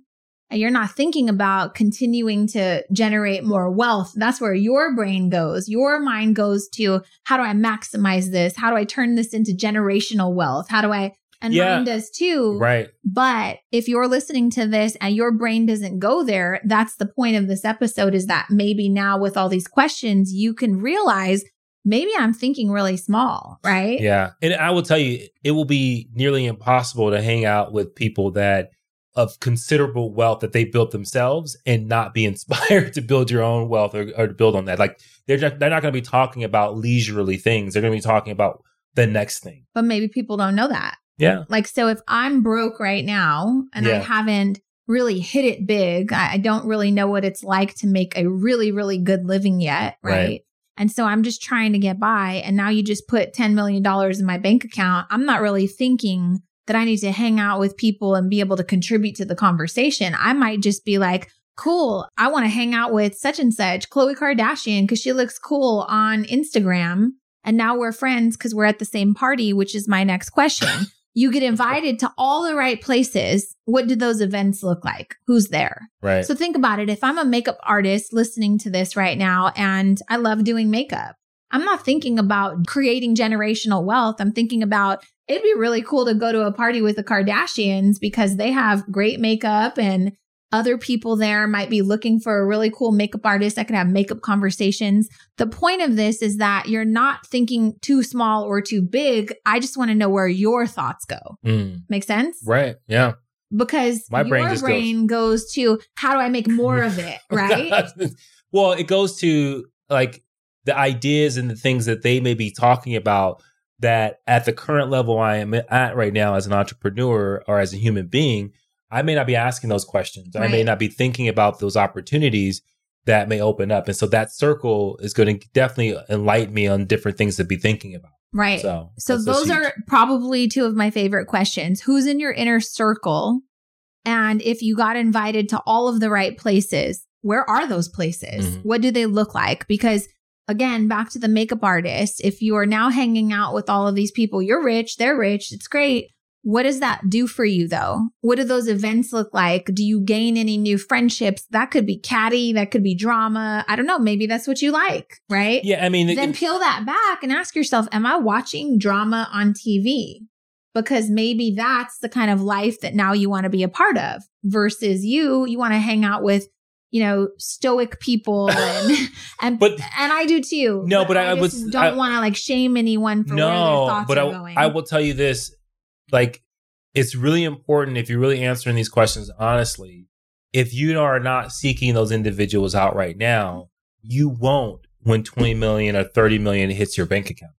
B: And you're not thinking about continuing to generate more wealth. That's where your brain goes. Your mind goes to how do I maximize this? How do I turn this into generational wealth? How do I, and
A: Yeah.
B: mine does too.
A: right.
B: But if you're listening to this and your brain doesn't go there, that's the point of this episode is that maybe now with all these questions, you can realize maybe I'm thinking really small, right?
A: Yeah. And I will tell you, it will be nearly impossible to hang out with people that of considerable wealth that they built themselves and not be inspired to build your own wealth or, or to build on that. Like they're just, they're not going to be talking about leisurely things. They're going to be talking about the next thing.
B: But maybe people don't know that.
A: Yeah.
B: Like, so if I'm broke right now and I haven't really hit it big, I I don't really know what it's like to make a really, really good living yet. Right.
A: Right.
B: And so I'm just trying to get by. And now you just put $10 million in my bank account. I'm not really thinking that I need to hang out with people and be able to contribute to the conversation. I might just be like, cool, I want to hang out with such and such, Khloe Kardashian, because she looks cool on Instagram. And now we're friends because we're at the same party, which is my next question. you get invited to all the right places. What do those events look like? Who's there?
A: Right.
B: So think about it. If I'm a makeup artist listening to this right now and I love doing makeup, I'm not thinking about creating generational wealth. I'm thinking about it'd be really cool to go to a party with the Kardashians because they have great makeup and other people there might be looking for a really cool makeup artist that could have makeup conversations. The point of this is that you're not thinking too small or too big. I just want to know where your thoughts go.
A: Mm.
B: Make sense?
A: Right. Yeah.
B: Because
A: My
B: your
A: brain just goes-
B: brain goes to how do I make more of it, right?
A: well, it goes to like the ideas and the things that they may be talking about that at the current level I am at right now as an entrepreneur or as a human being, I may not be asking those questions. I may not be thinking about those opportunities that may open up. And so that circle is going to definitely enlighten me on different things to be thinking about.
B: Right.
A: So,
B: So those
A: huge.
B: are probably two of my favorite questions. Who's in your inner circle? And if you got invited to all of the right places, where are those places?
A: Mhm.
B: What do they look like? Because again, back to the makeup artist, if you are now hanging out with all of these people, you're rich, they're rich, it's great. What does that do for you though? What do those events look like? Do you gain any new friendships? That could be catty, that could be drama. I don't know. Maybe that's what you like, right?
A: yeah, I mean, it-
B: then peel that back and ask yourself, am I watching drama on TV? Because maybe that's the kind of life that now you want to be a part of versus you, you want to hang out with, you know, stoic people and, and,
A: But-
B: and I do too.
A: No, but I
B: just
A: was-
B: don't want to like shame anyone for where their
A: no,
B: thoughts
A: but
B: are
A: I,
B: going.
A: I will tell you this like, it's really important if you're really answering these questions honestly. If you are not seeking those individuals out right now, you won't when 20 million or 30 million hits your bank account.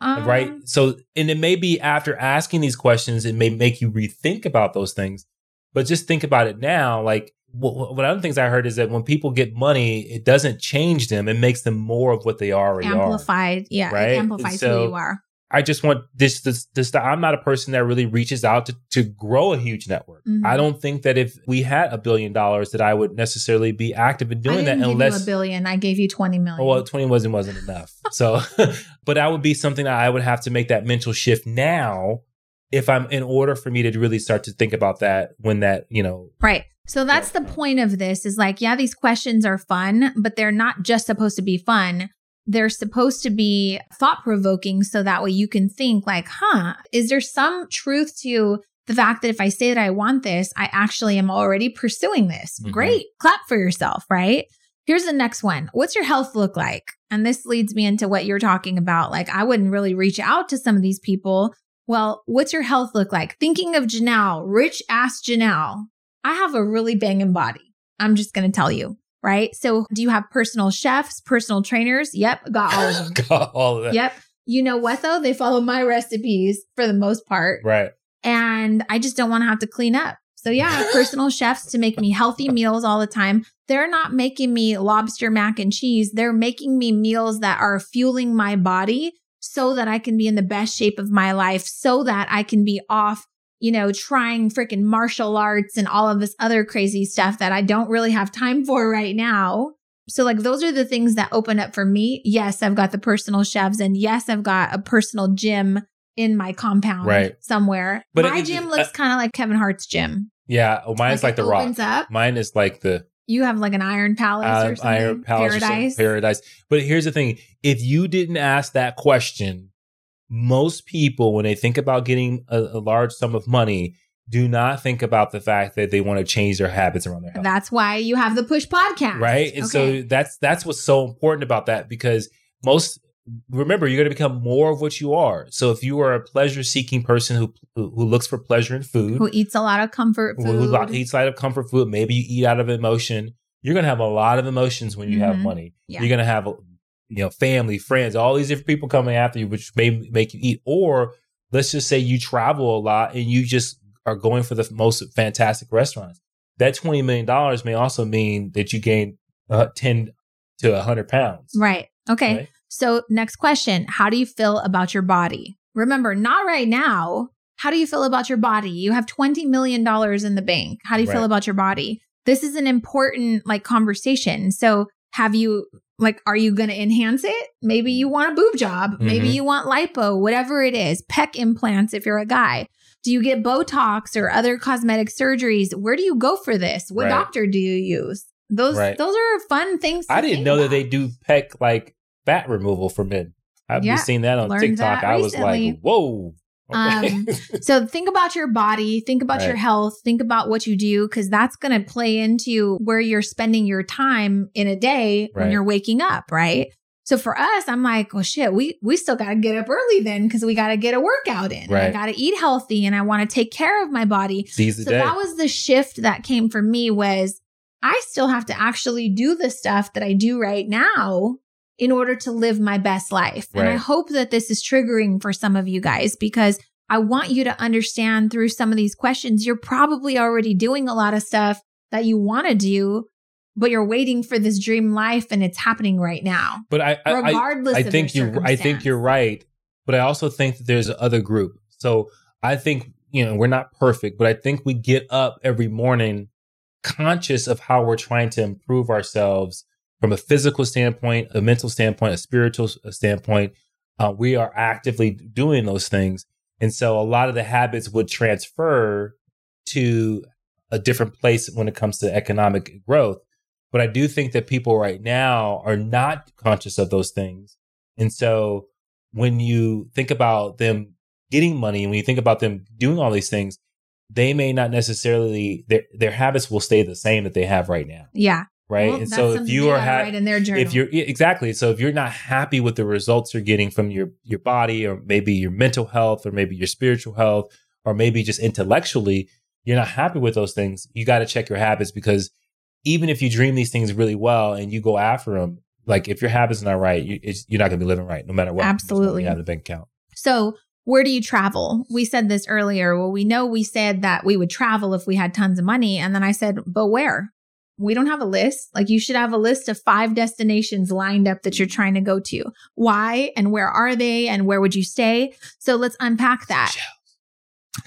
B: Um,
A: right? So, and it may be after asking these questions, it may make you rethink about those things. But just think about it now. Like, what, what other things I heard is that when people get money, it doesn't change them; it makes them more of what they already are.
B: Amplified. Yeah.
A: Right?
B: It amplifies
A: So-
B: who you are.
A: I just want this, this, this. I'm not a person that really reaches out to, to grow a huge network.
B: Mhm.
A: I don't think that if we had a billion dollars, that I would necessarily be active in doing that unless
B: you a billion. I gave you 20 million.
A: Well, 20 wasn't wasn't enough. So, but that would be something that I would have to make that mental shift now if I'm in order for me to really start to think about that when that, you know,
B: Right. So that's the point of this is like, yeah, these questions are fun, but they're not just supposed to be fun. They're supposed to be thought provoking so that way you can think, like, huh, is there some truth to the fact that if I say that I want this, I actually am already pursuing this?
A: Mhm.
B: Great. Clap for yourself, right? Here's the next one. What's your health look like? And this leads me into what you're talking about. Like, I wouldn't really reach out to some of these people. Well, what's your health look like? Thinking of Janelle, rich ass Janelle. I have a really banging body. I'm just going to tell you, right? So, do you have personal chefs, personal trainers? Yep, got all of them.
A: got all of that.
B: yep. You know what though? They follow my recipes for the most part.
A: Right.
B: And I just don't want to have to clean up. So, yeah, I have personal chefs to make me healthy meals all the time. They're not making me lobster mac and cheese. They're making me meals that are fueling my body so that I can be in the best shape of my life, so that I can be off, you know, trying freaking martial arts and all of this other crazy stuff that I don't really have time for right now. So, like, those are the things that open up for me. Yes, I've got the personal chefs, and yes, I've got a personal gym in my compound
A: Right.
B: somewhere.
A: But
B: my
A: it-
B: gym
A: it-
B: looks kind of like Kevin Hart's gym.
A: Yeah. Oh, mine's like,
B: it
A: the rock.
B: up.
A: Mine is like the
B: You have like an Iron Palace or
A: uh,
B: something.
A: Iron Palace or something,
B: Paradise.
A: paradise. But here's the thing: if you didn't ask that question, most people, when they think about getting a, a large sum of money, do not think about the fact that they want to change their habits around their health.
B: That's why you have the push podcast.
A: right and
B: Okay.
A: so that's that's what's so important about that because most remember you're going to become more of what you are so if you are a pleasure seeking person who, who who looks for pleasure in food
B: who eats a lot of comfort
A: who,
B: food.
A: who lo- eats out of comfort food maybe you eat out of emotion you're going to have a lot of emotions when you have
B: Mhm.
A: money
B: Yeah.
A: you're going to have you know family friends all these different people coming after you which may make you eat or let's just say you travel a lot and you just are going for the most fantastic restaurants that $20 million may also mean that you gain uh, 10 to 100 pounds
B: Right. Okay.
A: Right.
B: So, next question How do you feel about your body? Remember, not right now. How do you feel about your body? You have $20 million in the bank. How do you feel about your body? This is an important like conversation. So, have you like, are you going to enhance it? Maybe you want a boob job. Maybe
A: Mhm.
B: you want lipo, whatever it is, pec implants if you're a guy. Do you get Botox or other cosmetic surgeries? Where do you go for this? What
A: Right.
B: doctor do you use? Those
A: Right.
B: those are fun things. to
A: i didn't know that they do pec like fat removal for men i've
B: Yeah,
A: seen that on tiktok
B: that
A: i was like whoa Okay.
B: Um, So think about your body, think about your health, think about what you do, because that's going to play into where you're spending your time in a day when you're waking up, right? So for us, I'm like, well, shit, we we still got to get up early then because we got to get a workout in. Right. I got to eat healthy, and I want to take care of my body.
A: seize the
B: So
A: day
B: that was the shift that came for me was I still have to actually do the stuff that I do right now in order to live my best life. And I hope that this is triggering for some of you guys because I want you to understand through some of these questions, you're probably already doing a lot of stuff that you want to do, but you're waiting for this dream life and it's happening right now.
A: But I, I,
B: regardless
A: I, I
B: of
A: think you, I think you're right. But I also think that there's another group. So I think you know we're not perfect, but I think we get up every morning conscious of how we're trying to improve ourselves from a physical standpoint, a mental standpoint, a spiritual standpoint. Uh, we are actively doing those things, and so a lot of the habits would transfer to a different place when it comes to economic growth. But I do think that people right now are not conscious of those things. And so when you think about them getting money and when you think about them doing all these things, they may not necessarily their their habits will stay the same that they have right now.
B: Yeah.
A: Right.
B: Well,
A: and so if you are ha-
B: write in their journal.
A: if you're exactly so if you're not happy with the results you're getting from your your body or maybe your mental health or maybe your spiritual health or maybe just intellectually you're not happy with those things you got to check your habits because even if you dream these things really well and you go after them like if your habits are not right you, it's, you're not going to be living right no matter what
B: Absolutely.
A: you have the bank account
B: So, where do you travel? We said this earlier. Well, we know we said that we would travel if we had tons of money. And then I said, but where? We don't have a list. Like, you should have a list of five destinations lined up that you're trying to go to. Why and where are they and where would you stay? So, let's unpack that.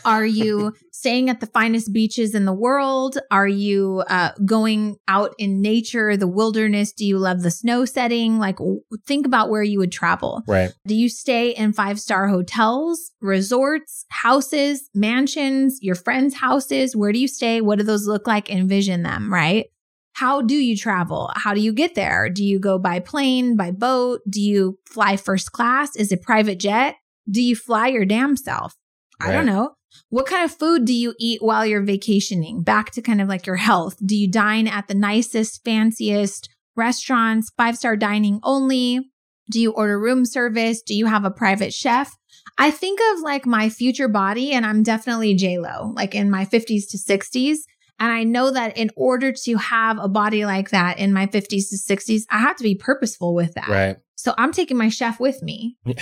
B: Are you staying at the finest beaches in the world? Are you uh, going out in nature, the wilderness? Do you love the snow setting? Like, w- think about where you would travel.
A: right
B: Do you stay in five star hotels, resorts, houses, mansions, your friends' houses? Where do you stay? What do those look like? Envision them, right? How do you travel? How do you get there? Do you go by plane, by boat? Do you fly first class? Is it private jet? Do you fly your damn self? I don't know. What kind of food do you eat while you're vacationing? Back to kind of like your health. Do you dine at the nicest, fanciest restaurants, five star dining only? Do you order room service? Do you have a private chef? I think of like my future body, and I'm definitely J Lo, like in my 50s to 60s. And I know that in order to have a body like that in my 50s to 60s, I have to be purposeful with that.
A: right
B: So I'm taking my chef with me.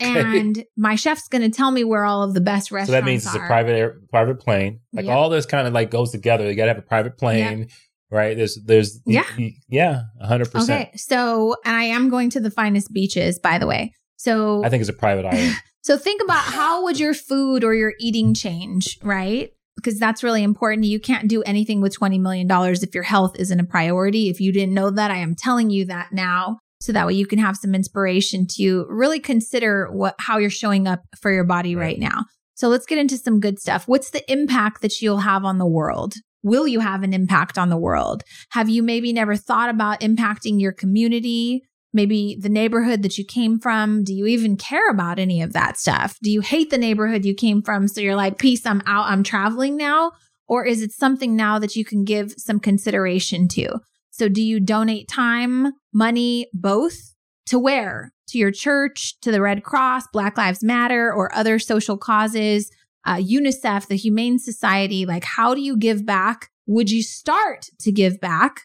A: Okay.
B: And my chef's going to tell me where all of the best restaurants
A: so that means it's a private air, private plane like
B: Yep.
A: all this kind of like goes together you got to have a private plane right there's there's
B: Yeah.
A: yeah 100%
B: Okay. So, and I am going to the finest beaches, by the way. So
A: i think it's a private island
B: So think about how would your food or your eating change, right? Because that's really important. You can't do anything with $20 million if your health isn't a priority. If you didn't know that, I am telling you that now. So that way you can have some inspiration to really consider what how you're showing up for your body right,
A: Right.
B: now. So let's get into some good stuff. What's the impact that you'll have on the world? Will you have an impact on the world? Have you maybe never thought about impacting your community? Maybe the neighborhood that you came from. Do you even care about any of that stuff? Do you hate the neighborhood you came from? So you're like, peace, I'm out, I'm traveling now. Or is it something now that you can give some consideration to? So do you donate time, money, both to where? To your church, to the Red Cross, Black Lives Matter, or other social causes, uh, UNICEF, the Humane Society? Like, how do you give back? Would you start to give back?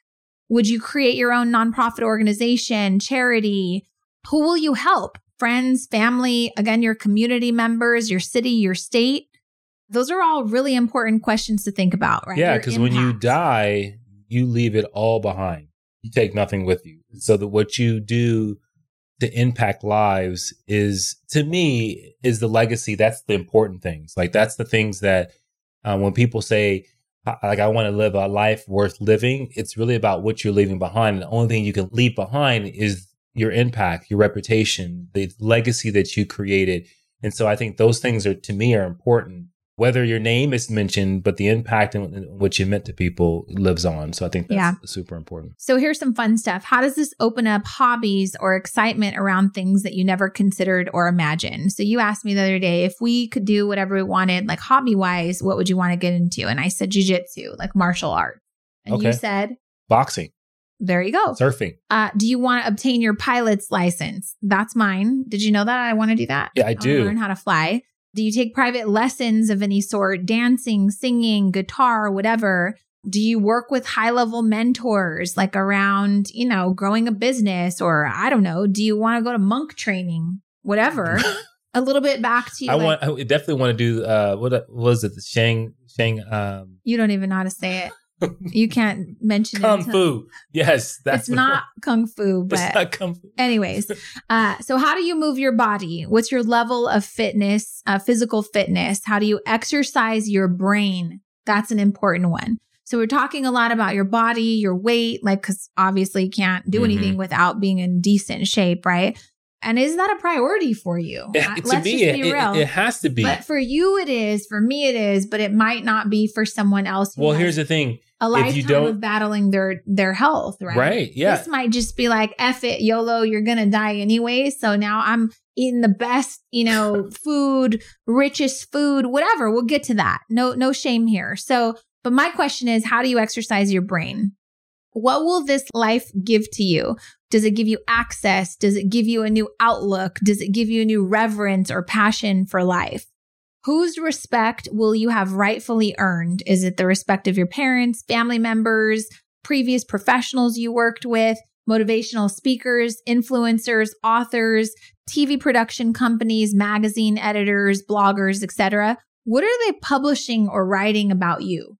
B: Would you create your own nonprofit organization, charity? Who will you help? Friends, family, again, your community members, your city, your state? Those are all really important questions to think about, right?
A: Yeah, because when you die, you leave it all behind. You take nothing with you. So that what you do to impact lives is, to me, is the legacy. That's the important things. Like that's the things that uh, when people say, like I want to live a life worth living, it's really about what you're leaving behind. And the only thing you can leave behind is your impact, your reputation, the legacy that you created. And so I think those things are to me are important whether your name is mentioned, but the impact and what you meant to people lives on. So I think that's
B: Yeah.
A: super important.
B: So here's some fun stuff. How does this open up hobbies or excitement around things that you never considered or imagined? So you asked me the other day if we could do whatever we wanted, like hobby wise, what would you want to get into? And I said jujitsu, like martial art. And you said,
A: Boxing,
B: there you go.
A: surfing.
B: Uh, do you want to obtain your pilot's license? That's mine. Did you know that I want to do that?
A: Yeah, I
B: wanna
A: do.
B: learn how to fly. Do you take private lessons of any sort, dancing, singing, guitar, whatever? Do you work with high level mentors like around, you know, growing a business or I don't know, do you want to go to monk training? Whatever. a little bit back to you.
A: I
B: like,
A: want. I definitely want to do. Uh, what was it? The Shang Shang. Um,
B: you don't even know how to say it. You can't mention
A: kung
B: it. until-
A: fu. Yes, that's
B: It's not kung fu,
A: It's
B: but
A: not kung fu.
B: anyways uh, so how do you move your body what's your level of fitness uh, physical fitness how do you exercise your brain that's an important one so we're talking a lot about your body your weight like because obviously you can't do
A: Mhm.
B: anything without being in decent shape right and is that a priority for you Uh,
A: It-
B: let's
A: me,
B: just be
A: it-
B: real
A: it has to be.
B: but for you it is for me it is but it might not be for someone else
A: well, here's the thing.
B: a
A: if
B: lifetime
A: you don't-
B: of battling their their health right
A: Right? Yeah.
B: this might just be like, F it, YOLO, you're going to die anyway. So now I'm eating the best, you know, food, richest food, whatever. We'll get to that. No, no shame here. So, but my question is, how do you exercise your brain? What will this life give to you? Does it give you access? Does it give you a new outlook? Does it give you a new reverence or passion for life? Whose respect will you have rightfully earned? Is it the respect of your parents, family members, previous professionals you worked with, motivational speakers, influencers, authors, TV production companies, magazine editors, bloggers, etc. What are they publishing or writing about you?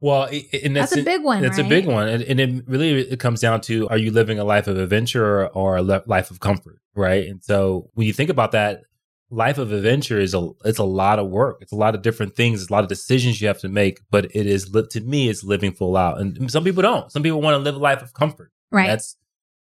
A: Well, and
B: That's,
A: that's,
B: a big one.
A: That's
B: right?
A: a big one, and, and it really it comes down to: Are you living a life of adventure or, or a le- life of comfort? Right. And so when you think about that, life of adventure is a it's a lot of work. It's a lot of different things. It's a lot of decisions you have to make. But it is to me, it's living full out. And some people don't. Some people want to live a life of comfort.
B: Right.
A: That's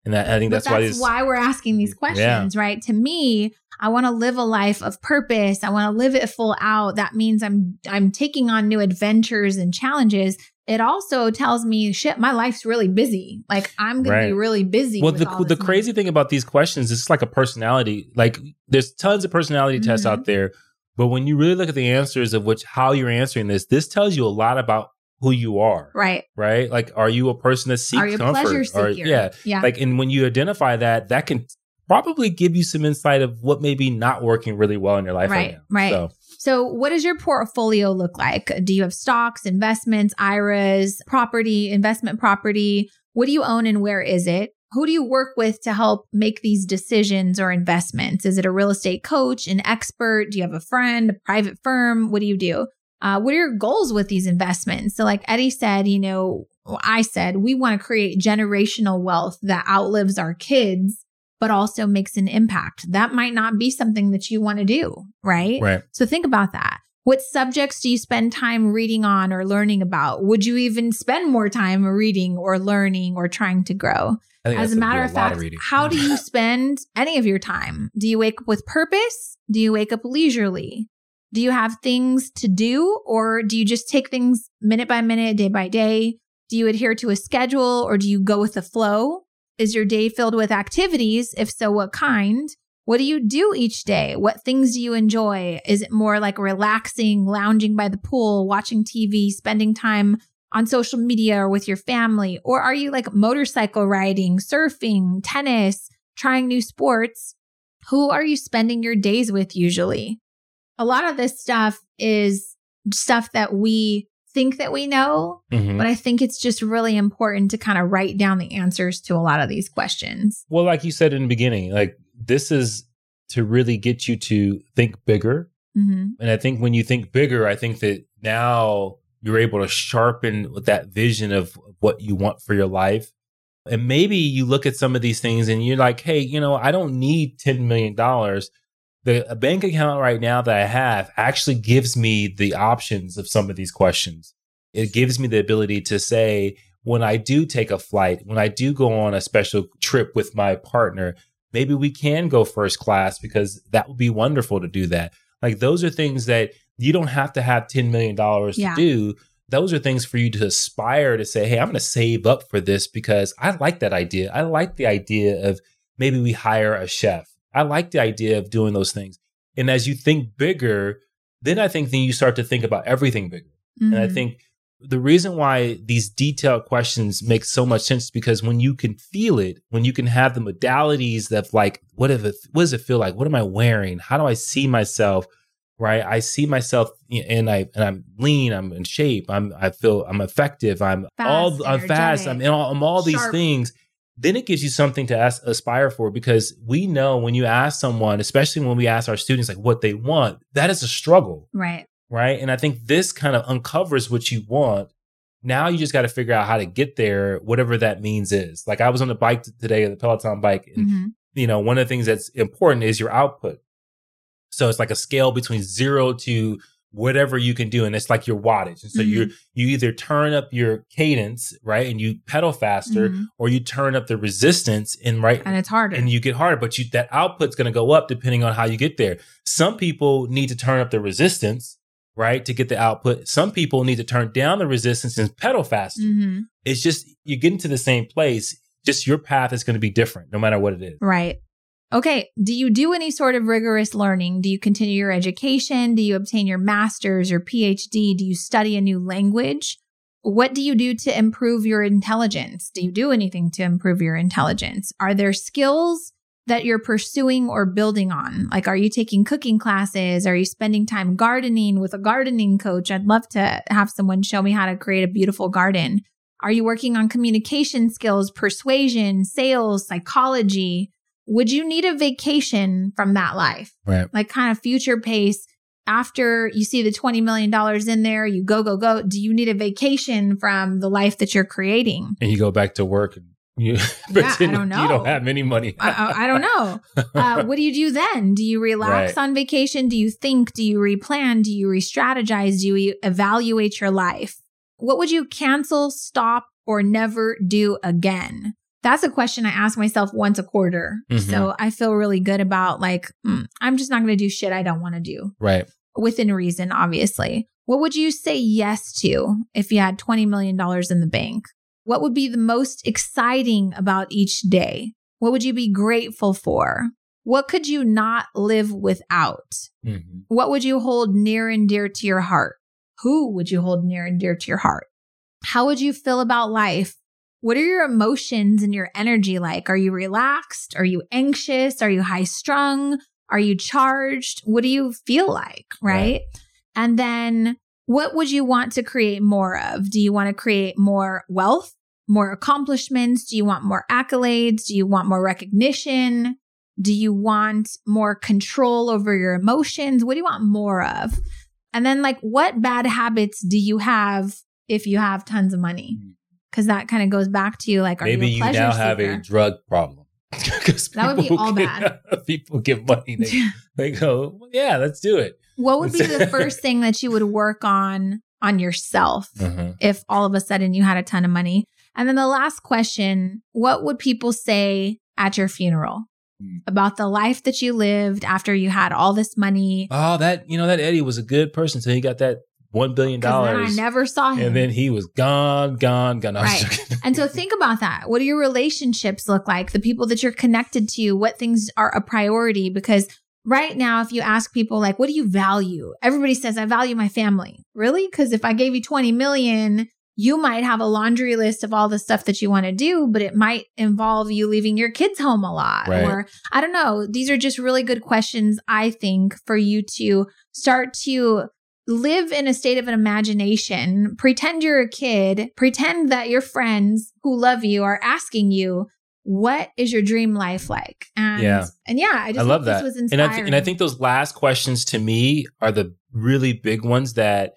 A: and that, I think that's, why
B: that's
A: these.
B: why we're asking these
A: Yeah.
B: questions, right? To me, I want to live a life of purpose. I want to live it full out. That means I'm I'm taking on new adventures and challenges. It also tells me, shit, my life's really busy. Like I'm going to be really busy.
A: well, the the
B: money.
A: crazy thing about these questions is it's like a personality. Like there's tons of personality tests
B: Mhm.
A: out there, but when you really look at the answers of which how you're answering this, this tells you a lot about who you are.
B: right?
A: right? Like, are you a person that seeks
B: Are you
A: comfort?
B: pleasure
A: Or-
B: seeker?
A: yeah,
B: yeah.
A: like, and when you identify that, that can probably give you some insight of what may be not working really well in your life right,
B: Right,
A: now.
B: right.
A: So,
B: So, what does your portfolio look like? Do you have stocks, investments, IRAs, property, investment property? What do you own and where is it? Who do you work with to help make these decisions or investments? Is it a real estate coach, an expert? Do you have a friend, a private firm? What do you do? Uh, what are your goals with these investments? So, like Eddie said, you know, I said we want to create generational wealth that outlives our kids, but also makes an impact. That might not be something that you want to do, right?
A: right.
B: So think about that. What subjects do you spend time reading on or learning about? Would you even spend more time reading or learning or trying to grow? As a matter of fact, how do you spend any of your time? Do you wake up with purpose? Do you wake up leisurely? Do you have things to do or do you just take things minute by minute, day by day? Do you adhere to a schedule or do you go with the flow? Is your day filled with activities? If so, what kind? What do you do each day? What things do you enjoy? Is it more like relaxing, lounging by the pool, watching TV, spending time on social media or with your family? Or are you like motorcycle riding, surfing, tennis, trying new sports? Who are you spending your days with usually? A lot of this stuff is stuff that we think that we know,
A: Mhm.
B: but I think it's just really important to kind of write down the answers to a lot of these questions.
A: Well, like you said in the beginning, like this is to really get you to think bigger.
B: hmm
A: And I think when you think bigger, I think that now you're able to sharpen with that vision of what you want for your life. And maybe you look at some of these things and you're like, hey, you know, I don't need $10 million. The bank account right now that I have actually gives me the options of some of these questions. It gives me the ability to say, when I do take a flight, when I do go on a special trip with my partner, maybe we can go first class because that would be wonderful to do that. Like those are things that you don't have to have $10 million
B: Yeah.
A: to do. Those are things for you to aspire to say, hey, I'm going to save up for this because I like that idea. I like the idea of maybe we hire a chef. I like the idea of doing those things. And as you think bigger, then I think then you start to think about everything bigger. And I
B: Mhm.
A: think the reason why these detailed questions make so much sense is because when you can feel it, when you can have the modalities of like, what if it, what does it feel like? What am I wearing? How do I see myself? Right. I see myself and I and I'm lean, I'm in shape, I'm I feel I'm effective, I'm
B: Fast,
A: all I'm fast, I'm in all, I'm all these
B: sharp.
A: things. Then it gives you something to ask, aspire for because we know when you ask someone, especially when we ask our students like what they want, that is a struggle.
B: Right.
A: Right. And I think this kind of uncovers what you want. Now you just got to figure out how to get there, whatever that means is. Like I was on the bike today, the Peloton bike, and
B: Mhm.
A: you know, one of the things that's important is your output. So it's like a scale between zero to whatever you can do. And it's like your wattage. And so
B: Mhm.
A: you you either turn up your cadence, right? And you pedal faster,
B: Mhm.
A: or you turn up the resistance and right
B: And it's harder.
A: and you get harder, but you that output's gonna go up depending on how you get there. Some people need to turn up the resistance, right, to get the output. Some people need to turn down the resistance and pedal faster.
B: Mhm.
A: It's just you're getting to the same place. Just your path is going to be different no matter what it is.
B: Right. Okay. Do you do any sort of rigorous learning? Do you continue your education? Do you obtain your master's or PhD? Do you study a new language? What do you do to improve your intelligence? Do you do anything to improve your intelligence? Are there skills that you're pursuing or building on? Like, are you taking cooking classes? Are you spending time gardening with a gardening coach? I'd love to have someone show me how to create a beautiful garden. Are you working on communication skills, persuasion, sales, psychology? Would you need a vacation from that life?
A: Right.
B: Like kind of future pace after you see the $20 million in there, you go, go, go. Do you need a vacation from the life that you're creating?
A: And you go back to work and you
B: Yeah, I don't know.
A: you don't have any money.
B: I, I, don't know. Uh, what do you do then? Do you relax
A: Right.
B: on vacation? Do you think? Do you replan? Do you re strategize? Do you evaluate your life? What would you cancel, stop, or never do again? That's a question I ask myself once a quarter.
A: Mhm.
B: So I feel really good about like, mm, I'm just not going to do shit I don't want to do
A: right.
B: within reason, obviously. What would you say yes to if you had $20 million in the bank? What would be the most exciting about each day? What would you be grateful for? What could you not live without?
A: Mhm.
B: What would you hold near and dear to your heart? Who would you hold near and dear to your heart? How would you feel about life? What are your emotions and your energy like? Are you relaxed? Are you anxious? Are you high strung? Are you charged? What do you feel like? Right?
A: Right.
B: And then what would you want to create more of? Do you want to create more wealth, more accomplishments? Do you want more accolades? Do you want more recognition? Do you want more control over your emotions? What do you want more of? And then, like, what bad habits do you have if you have tons of money? Mm. Because that kind of goes back to you like, are
A: Maybe
B: you,
A: you now have a
B: seeker?
A: drug problem.
B: That would be all
A: get- people give money. They, they go, well, yeah, let's do it.
B: what would be the first thing that you would work on on yourself
A: Mhm.
B: if all of a sudden you had a ton of money? And then the last question what would people say at your funeral
A: Hmm.
B: about the life that you lived after you had all this money?
A: Oh, that you know that Eddie was a good person until he got that one
B: dollars. I never saw him.
A: and then he was gone, gone, gone.
B: Right. And so think about that. What do your relationships look like? The people that you're connected to, what things are a priority? Because right now, if you ask people like, what do you value? Everybody says, I value my family. Really? Because if I gave you 20 million, you might have a laundry list of all the stuff that you want to do, but it might involve you leaving your kids home a lot.
A: Right.
B: Or I don't know. These are just really good questions, I think, for you to start to live in a state of an imagination, pretend you're a kid, pretend that your friends who love you are asking you, what is your dream life like? And
A: Yeah.
B: and yeah, I just
A: I love that.
B: this was
A: and. I th- and I think those last questions to me are the really big ones that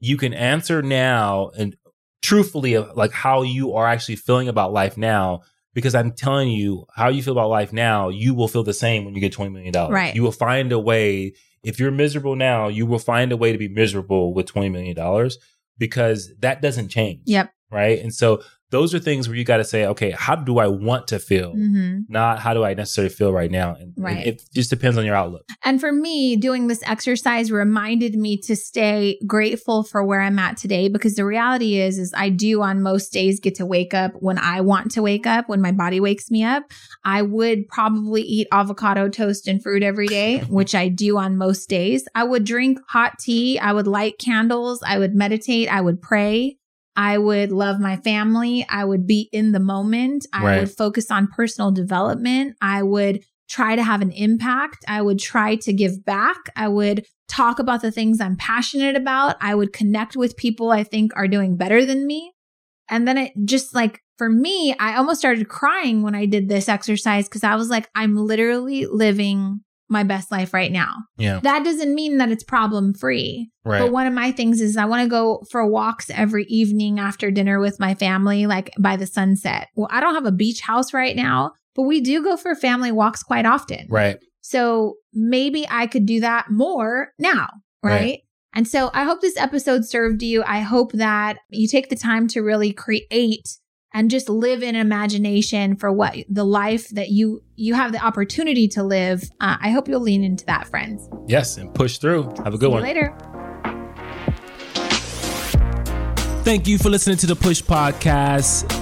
A: you can answer now and truthfully of like how you are actually feeling about life now. Because I'm telling you, how you feel about life now, you will feel the same when you get twenty million dollars.
B: Right.
A: You will find a way. If you're miserable now, you will find a way to be miserable with twenty million dollars because that doesn't change.
B: Yep.
A: Right. And so those are things where you got to say, okay, how do I want to feel?
B: hmm
A: Not how do I necessarily feel right now? And, and
B: Right.
A: it just depends on your outlook.
B: And for me, doing this exercise reminded me to stay grateful for where I'm at today because the reality is is I do on most days get to wake up when I want to wake up, when my body wakes me up. I would probably eat avocado toast and fruit every day, which I do on most days. I would drink hot tea, I would light candles, I would meditate, I would pray. I would love my family. I would be in the moment. I
A: Right.
B: would focus on personal development. I would try to have an impact. I would try to give back. I would talk about the things I'm passionate about. I would connect with people I think are doing better than me. And then it just like for me, I almost started crying when I did this exercise because I was like, I'm literally living my best life right now.
A: Yeah.
B: That doesn't mean that it's problem free.
A: Right.
B: But one of my things is I want to go for walks every evening after dinner with my family, like by the sunset. Well, I don't have a beach house right now, but we do go for family walks quite often.
A: right.
B: So maybe I could do that more now, right?
A: Right.
B: And so I hope this episode served you. I hope that you take the time to really create and just live in imagination for what the life that you you have the opportunity to live. Uh, I hope you'll lean into that, friends.
A: Yes. And push through. Have a
B: See
A: good
B: you
A: one.
B: later.
A: Thank you for listening to the Push Podcast.